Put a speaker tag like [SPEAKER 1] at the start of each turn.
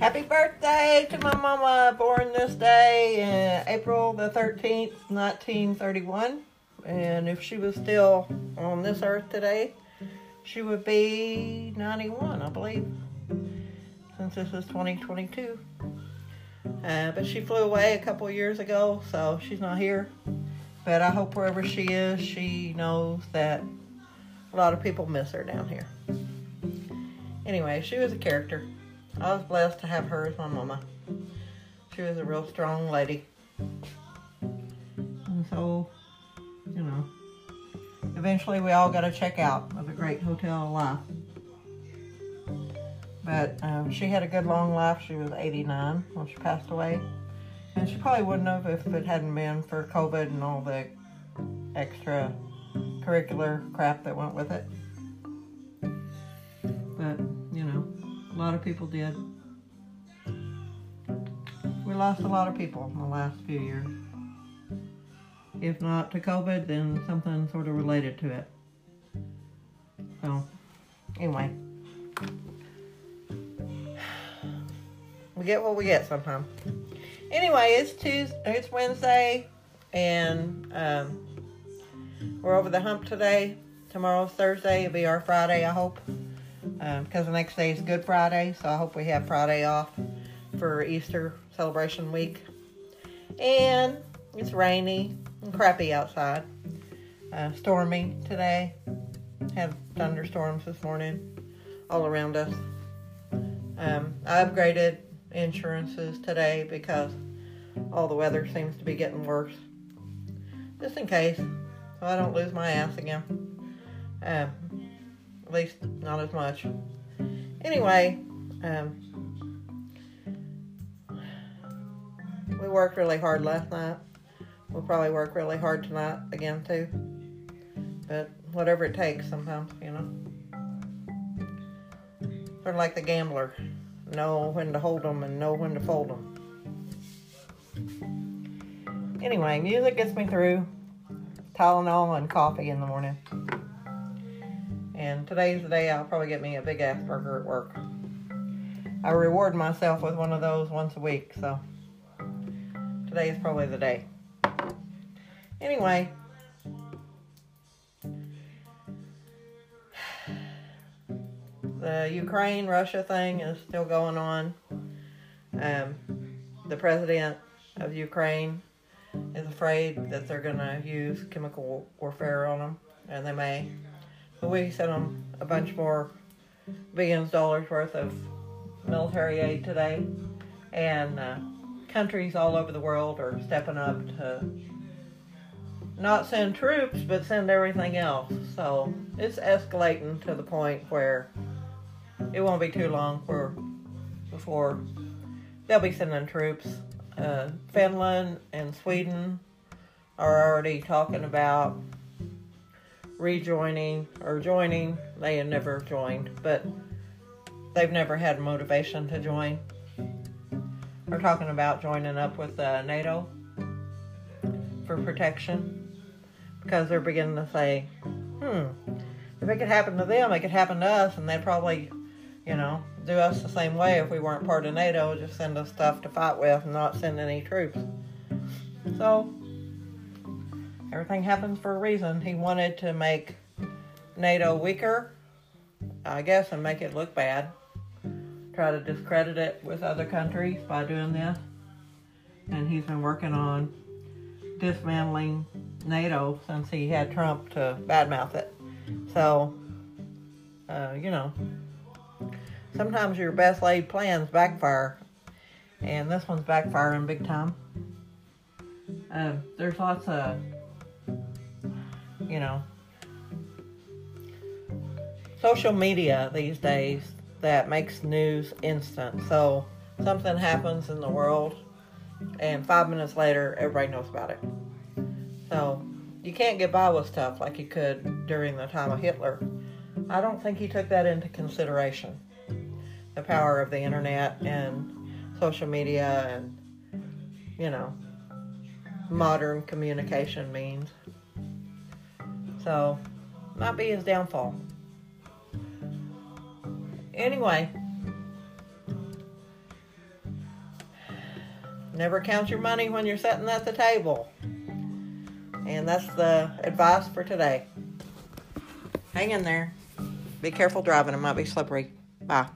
[SPEAKER 1] Happy birthday to my mama, born this day, uh, April the 13th, 1931. And if she was still on this earth today, she would be 91, I believe, since this is 2022. Uh, but she flew away a couple years ago, so she's not here. But I hope wherever she is, she knows that a lot of people miss her down here. Anyway, she was a character. I was blessed to have her as my mama. She was a real strong lady. And so, you know, eventually we all got to check out of a great hotel life. But um, she had a good long life. She was 89 when she passed away. And she probably wouldn't have if it hadn't been for COVID and all the extra curricular crap that went with it. But, you know, a lot of people did. We lost a lot of people in the last few years. If not to COVID, then something sort of related to it. So, anyway. We get what we get sometimes. Anyway, it's Tuesday, it's Wednesday, and um, we're over the hump today. Tomorrow's Thursday. It'll be our Friday, I hope, um, because the next day is Good Friday. So I hope we have Friday off for Easter celebration week. And it's rainy and crappy outside. Uh, stormy today. Had thunderstorms this morning all around us. Um, I upgraded insurances today because all the weather seems to be getting worse. Just in case, so I don't lose my ass again. Um, at least not as much. Anyway, um, we worked really hard last night. We'll probably work really hard tonight again too. But whatever it takes sometimes, you know. Sort of like the gambler. Know when to hold them and know when to fold them. Anyway, music gets me through. Tylenol and coffee in the morning. And today's the day I'll probably get me a big ass burger at work. I reward myself with one of those once a week, so today is probably the day. Anyway, the Ukraine Russia thing is still going on. Um, the president of Ukraine is afraid that they're going to use chemical warfare on them, and they may. We sent them a bunch more billions of dollars worth of military aid today, and uh, countries all over the world are stepping up to not send troops, but send everything else. So it's escalating to the point where it won't be too long for before they'll be sending troops. Uh, Finland and Sweden are already talking about rejoining or joining. They have never joined, but they've never had motivation to join. We're talking about joining up with uh, NATO for protection because they're beginning to say, hmm, if it could happen to them, it could happen to us, and they'd probably, you know, do us the same way if we weren't part of NATO, just send us stuff to fight with and not send any troops. So, everything happens for a reason. He wanted to make NATO weaker, I guess, and make it look bad. Try to discredit it with other countries by doing this. And he's been working on dismantling NATO since he had Trump to badmouth it. So, uh, you know, sometimes your best laid plans backfire, and this one's backfiring big time. Uh, there's lots of, you know, social media these days that makes news instant. So something happens in the world, and five minutes later, everybody knows about it. So you can't get by with stuff like you could during the time of Hitler. I don't think he took that into consideration. The power of the internet and social media and, you know, modern communication means. So, might be his downfall. Anyway, never count your money when you're sitting at the table. And that's the advice for today. Hang in there. Be careful driving, it might be slippery. Bye.